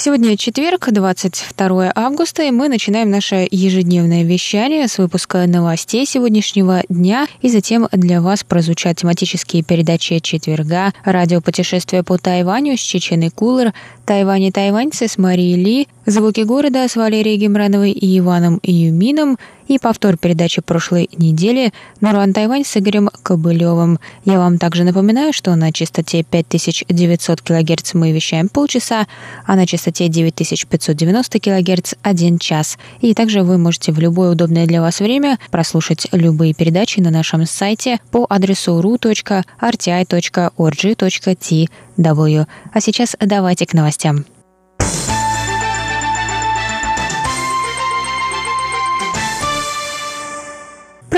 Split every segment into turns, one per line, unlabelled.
Сегодня четверг, 22 августа, и мы начинаем наше ежедневное вещание с выпуска новостей сегодняшнего дня, и затем для вас прозвучат тематические передачи четверга, радиопутешествие по Тайваню с Чеченой Кулер, Тайвань и тайваньцы с Марией Ли, звуки города с Валерией Гемрановой и Иваном Юмином, и повтор передачи прошлой недели «Нуран Тайвань» с Игорем Кобылевым. Я вам также напоминаю, что на частоте 5900 кГц мы вещаем полчаса, а на частоте 9590 кГц – один час. И также вы можете в любое удобное для вас время прослушать любые передачи на нашем сайте по адресу ru.rti.org.tw. А сейчас давайте к новостям.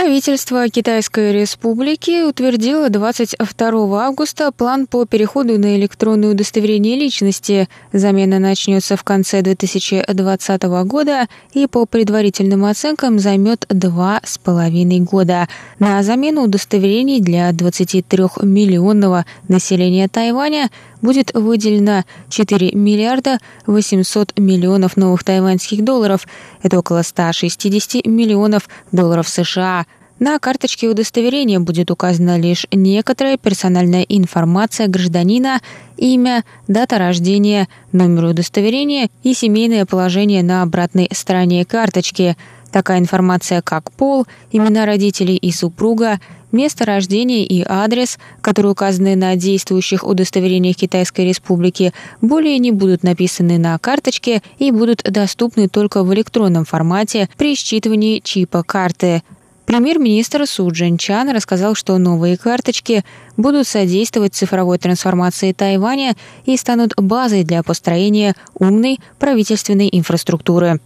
Правительство Китайской Республики утвердило 22 августа план по переходу на электронное удостоверение личности. Замена начнется в конце 2020 года и по предварительным оценкам займет два с половиной года. На замену удостоверений для 23-миллионного населения Тайваня будет выделено 4 миллиарда 800 миллионов новых тайваньских долларов. Это около 160 миллионов долларов США. На карточке удостоверения будет указана лишь некоторая персональная информация гражданина, имя, дата рождения, номер удостоверения и семейное положение на обратной стороне карточки. Такая информация, как пол, имена родителей и супруга, место рождения и адрес, которые указаны на действующих удостоверениях Китайской Республики, более не будут написаны на карточке и будут доступны только в электронном формате при считывании чипа карты – Премьер-министр Су Чан рассказал, что новые карточки будут содействовать цифровой трансформации Тайваня и станут базой для построения умной правительственной инфраструктуры.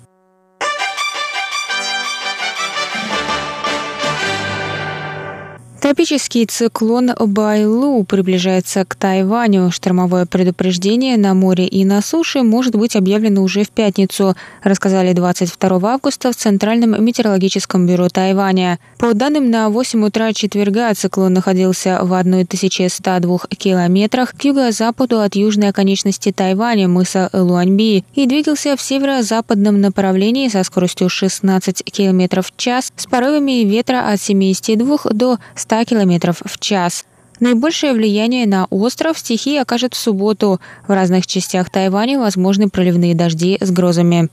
Тропический циклон Байлу приближается к Тайваню. Штормовое предупреждение на море и на суше может быть объявлено уже в пятницу, рассказали 22 августа в Центральном метеорологическом бюро Тайваня. По данным на 8 утра четверга, циклон находился в 1102 километрах к юго-западу от южной оконечности Тайваня, мыса Луаньби, и двигался в северо-западном направлении со скоростью 16 километров в час с порывами ветра от 72 до 100 100 км в час. Наибольшее влияние на остров стихия окажет в субботу. В разных частях Тайваня возможны проливные дожди с грозами.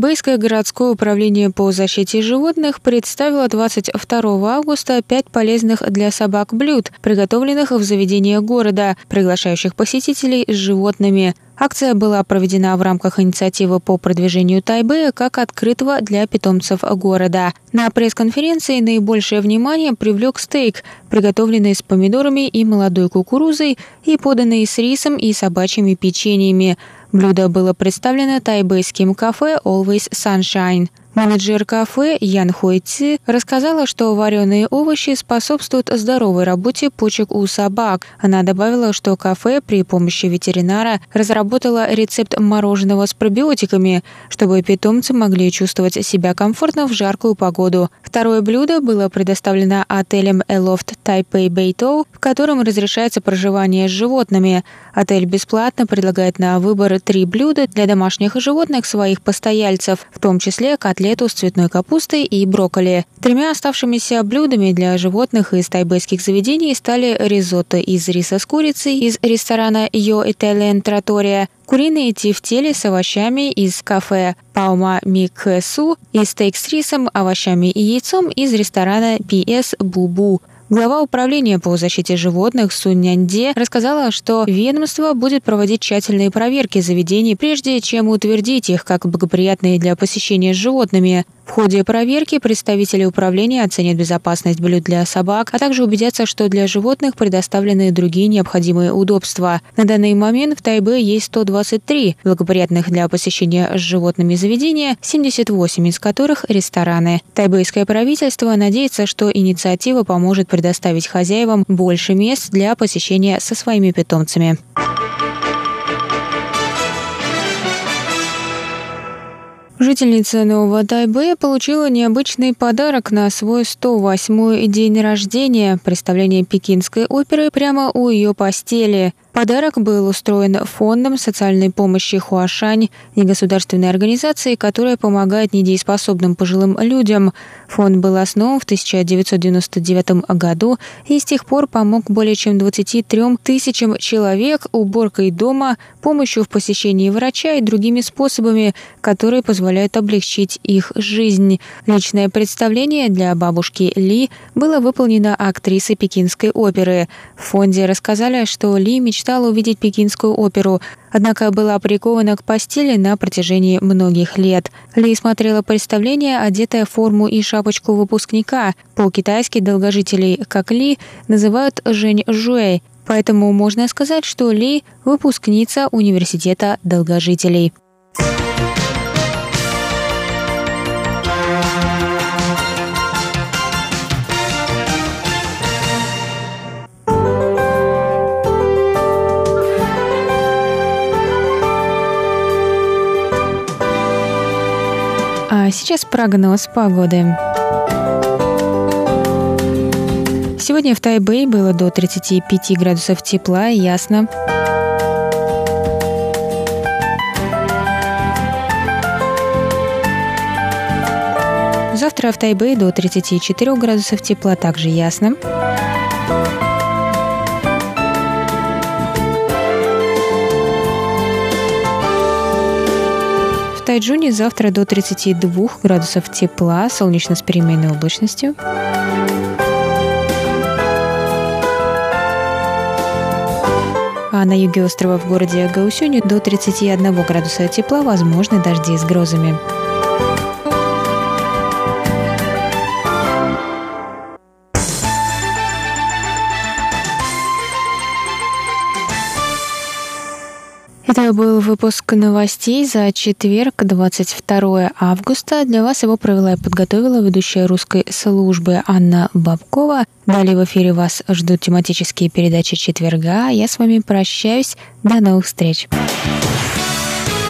Тайбэйское городское управление по защите животных представило 22 августа пять полезных для собак блюд, приготовленных в заведениях города, приглашающих посетителей с животными. Акция была проведена в рамках инициативы по продвижению Тайбэя как открытого для питомцев города. На пресс-конференции наибольшее внимание привлек стейк, приготовленный с помидорами и молодой кукурузой и поданный с рисом и собачьими печеньями. Блюдо было представлено тайбэйским кафе Always Sunshine. Менеджер кафе Ян Хой Ци рассказала, что вареные овощи способствуют здоровой работе почек у собак. Она добавила, что кафе при помощи ветеринара разработало рецепт мороженого с пробиотиками, чтобы питомцы могли чувствовать себя комфортно в жаркую погоду. Второе блюдо было предоставлено отелем Элофт Тайпей Бэйтоу, в котором разрешается проживание с животными. Отель бесплатно предлагает на выбор три блюда для домашних животных своих постояльцев, в том числе котлеты котлету с цветной капустой и брокколи. Тремя оставшимися блюдами для животных из тайбэйских заведений стали ризотто из риса с курицей из ресторана Yo Italian Trattoria, куриные тефтели с овощами из кафе Паума Миксу и стейк с рисом, овощами и яйцом из ресторана PS Бубу. Глава управления по защите животных Суньянде рассказала, что ведомство будет проводить тщательные проверки заведений, прежде чем утвердить их как благоприятные для посещения с животными. В ходе проверки представители управления оценят безопасность блюд для собак, а также убедятся, что для животных предоставлены другие необходимые удобства. На данный момент в Тайбе есть 123 благоприятных для посещения с животными заведения, 78 из которых – рестораны. Тайбэйское правительство надеется, что инициатива поможет предоставить хозяевам больше мест для посещения со своими питомцами. Жительница Нового Тайбэя получила необычный подарок на свой 108-й день рождения – представление пекинской оперы прямо у ее постели. Подарок был устроен фондом социальной помощи Хуашань, негосударственной организацией, которая помогает недееспособным пожилым людям. Фонд был основан в 1999 году и с тех пор помог более чем 23 тысячам человек уборкой дома, помощью в посещении врача и другими способами, которые позволяют облегчить их жизнь. Личное представление для бабушки Ли было выполнено актрисой пекинской оперы. В фонде рассказали, что Ли мечтала мечтала увидеть пекинскую оперу, однако была прикована к постели на протяжении многих лет. Ли смотрела представление, одетая в форму и шапочку выпускника. По-китайски долгожителей, как Ли, называют Жень Жуэй, поэтому можно сказать, что Ли – выпускница университета долгожителей. А сейчас прогноз погоды. Сегодня в Тайбэй было до 35 градусов тепла и ясно. Завтра в Тайбэй до 34 градусов тепла, также ясно. Тайджуне завтра до 32 градусов тепла, солнечно с переменной облачностью. А на юге острова в городе Гаусюне до 31 градуса тепла возможны дожди с грозами. Это был выпуск новостей за четверг, 22 августа. Для вас его провела и подготовила ведущая русской службы Анна Бабкова. Далее в эфире вас ждут тематические передачи четверга. Я с вами прощаюсь. До новых встреч.